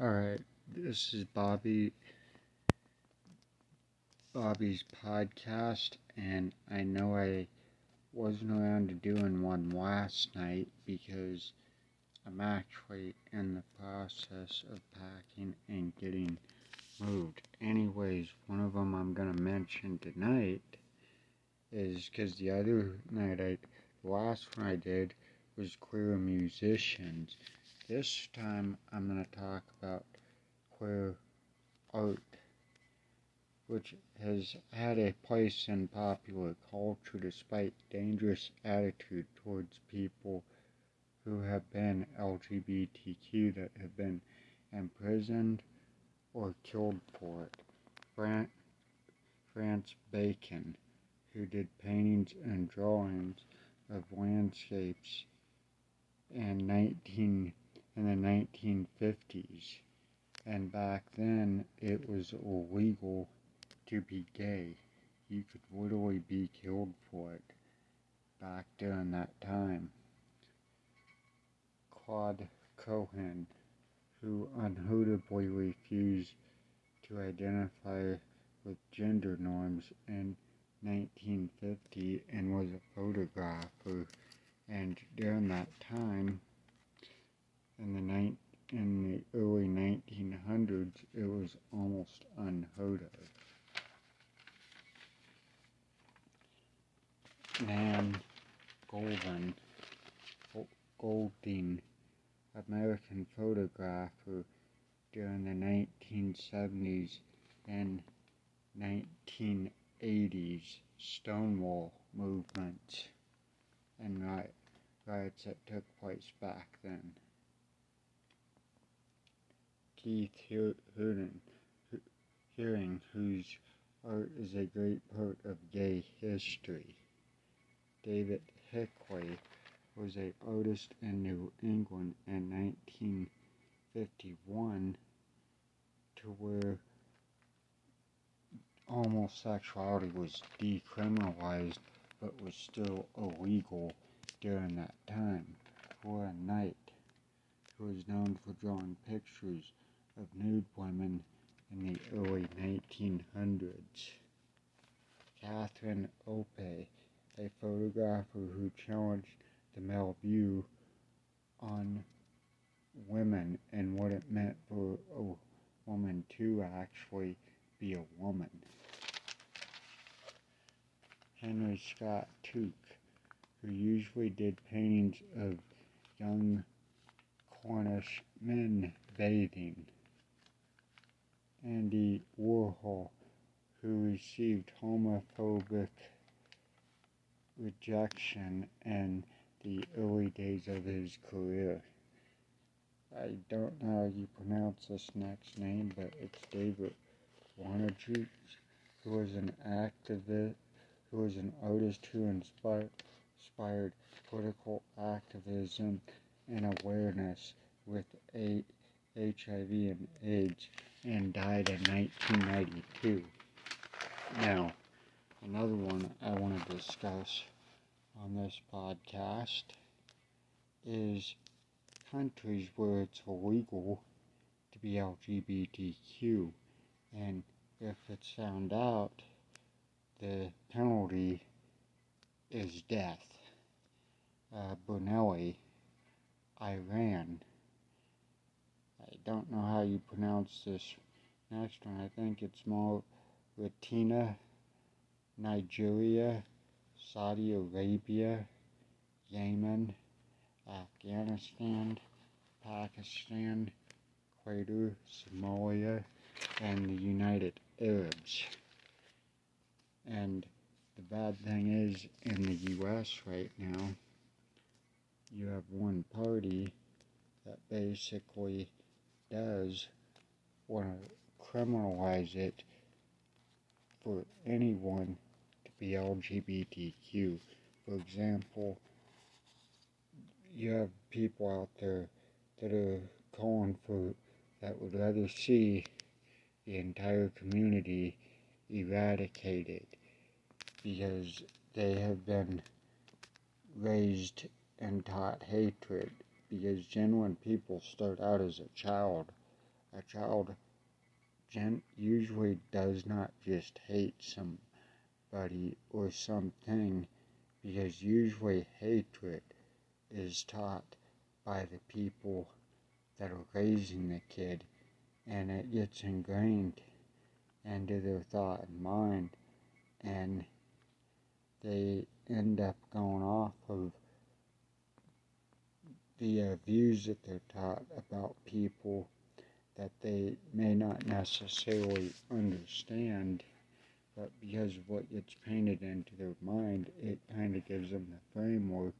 Alright, this is Bobbi Bobbi's podcast and I know I wasn't around to doing one last night because I'm actually in the process of packing and getting moved. Anyways, one of them I'm gonna mention tonight is because the other night I, the last one I did was queer musicians. This time I'm going to talk about queer art, which has had a place in popular culture despite dangerous attitude towards people who have been LGBTQ that have been imprisoned or killed for it. Brant, Francis Bacon, who did paintings and drawings of landscapes in 19 in the 1950s, and back then it was illegal to be gay. You could literally be killed for it back during that time. Claude Cahun, who unhootably refused to identify with gender norms in 1950 and was a photographer and during that time in the ni- in the early 1900s, it was almost unheard of. Nan Goldin, Golding, American photographer during the 1970s and 1980s Stonewall movements and riots that took place back then. Keith Haring, Haring, whose art is a great part of gay history. David Hockney was an artist in New England in 1951 to where homosexuality was decriminalized but was still illegal during that time. Flora Knight, who was known for drawing pictures of nude women in the early 1900s. Catherine Opie, a photographer who challenged the male view on women and what it meant for a woman to actually be a woman. Henry Scott Tuke, who usually did paintings of received homophobic rejection in the early days of his career. I don't know how you pronounce this next name, but it's David Wojnarowicz, who was an activist who was an artist who inspired, inspired political activism and awareness with a, HIV and AIDS and died in 1992. Now, another one I want to discuss on this podcast is countries where it's illegal to be LGBTQ, and if it's found out, the penalty is death. Uh, Brunei, Iran. I don't know how you pronounce this next one. I think it's more Latina, Nigeria, Saudi Arabia, Yemen, Afghanistan, Pakistan, Ecuador, Somalia, and the United Arabs. And the bad thing is, in the U.S. right now, you have one party that basically does want to criminalize it for anyone to be LGBTQ. For example, you have people out there that are calling for that would rather see the entire community eradicated because they have been raised and taught hatred because genuine people start out as a child a child gen- usually does not just hate somebody or something because usually hatred is taught by the people that are raising the kid and it gets ingrained into their thought and mind and they end up going off of the uh, views that they're taught about people that they may not necessarily understand, but because of what gets painted into their mind, it kind of gives them the framework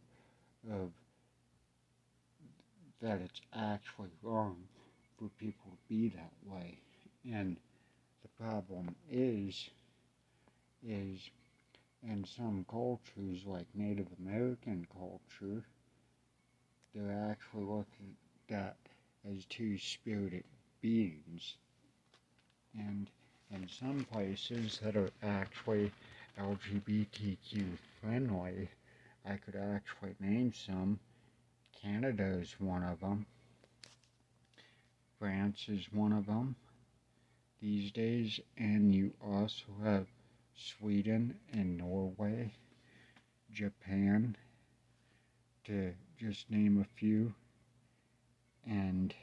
of that it's actually wrong for people to be that way. And the problem is, is in some cultures, like Native American culture, they're actually looking at as two spirited beings. And in some places that are actually LGBTQ friendly, I could actually name some. Canada is one of them. France is one of them these days, and you also have Sweden and Norway, Japan, to just name a few. And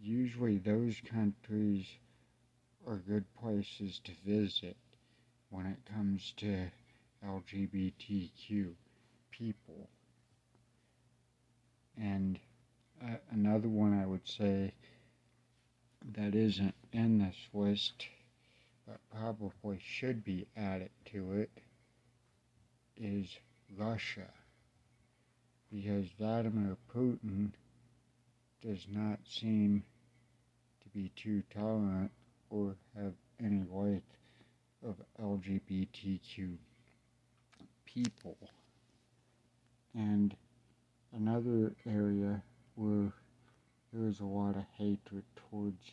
usually those countries are good places to visit when it comes to LGBTQ people. And uh, another one I would say that isn't in this list, but probably should be added to it, is Russia. Because Vladimir Putin does not seem to be too tolerant or have any like of LGBTQ people. And another area where there is a lot of hatred towards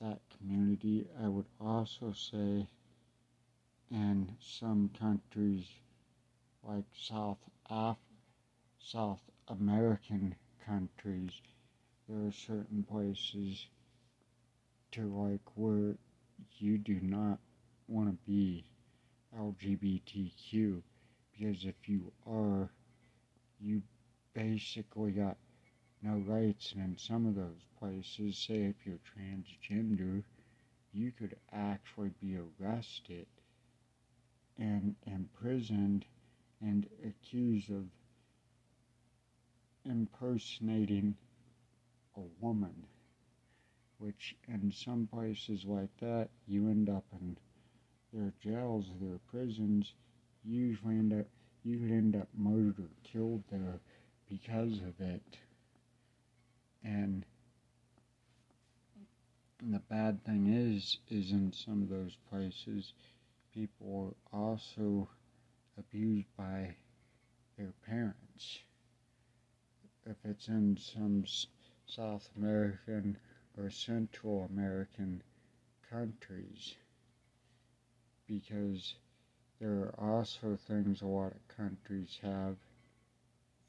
that community, I would also say in some countries like South Af- South American countries, there are certain places to like where you do not want to be LGBTQ because if you are, you basically got no rights. And in some of those places, say if you're transgender, you could actually be arrested and imprisoned and accused of impersonating a woman, which in some places like that, you end up in their jails, their prisons, you usually end up, you could end up murdered or killed there because of it. And the bad thing is, is in some of those places, people are also abused by their parents if it's in some South American or Central American countries because there are also things a lot of countries have,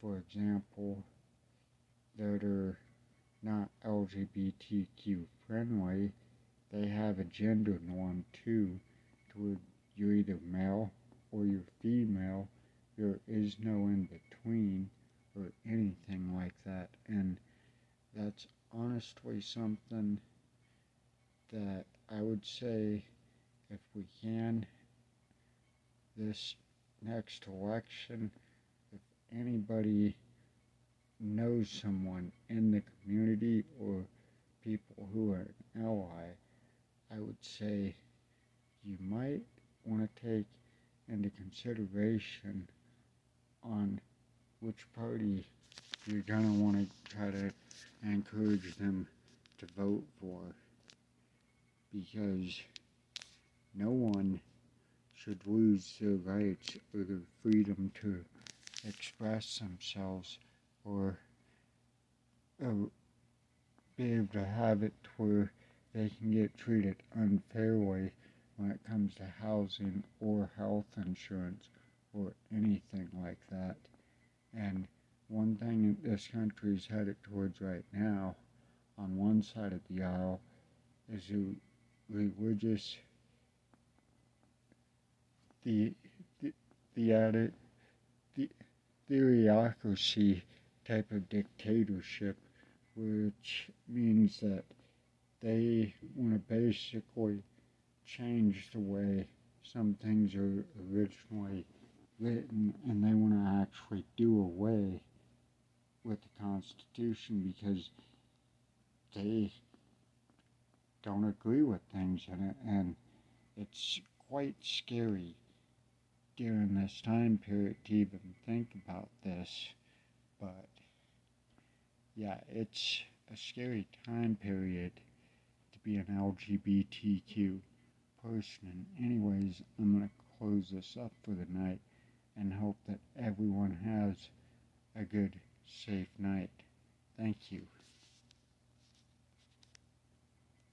for example, that are not LGBTQ friendly. They have a gender norm too, to you're either male or you're female. There is no in between or anything like that. And that's honestly something that I would say if we can, this next election, if anybody knows someone in the community or people who are an ally, I would say you might want to take into consideration on which party you're going to want to try to encourage them to vote for because no one should lose their rights or their freedom to express themselves or be able to have it where they can get treated unfairly when it comes to housing or health insurance or anything like that. And one thing this country is headed towards right now on one side of the aisle is a religious the the the added the theocracy type of dictatorship, which means that they want to basically change the way some things are originally written and they want to actually do away with the Constitution because they don't agree with things in it and it's quite scary during this time period to even think about this. But yeah it's a scary time period to be an LGBTQ person. And anyways I'm gonna close this up for the night and hope that everyone has a good safe night. Thank you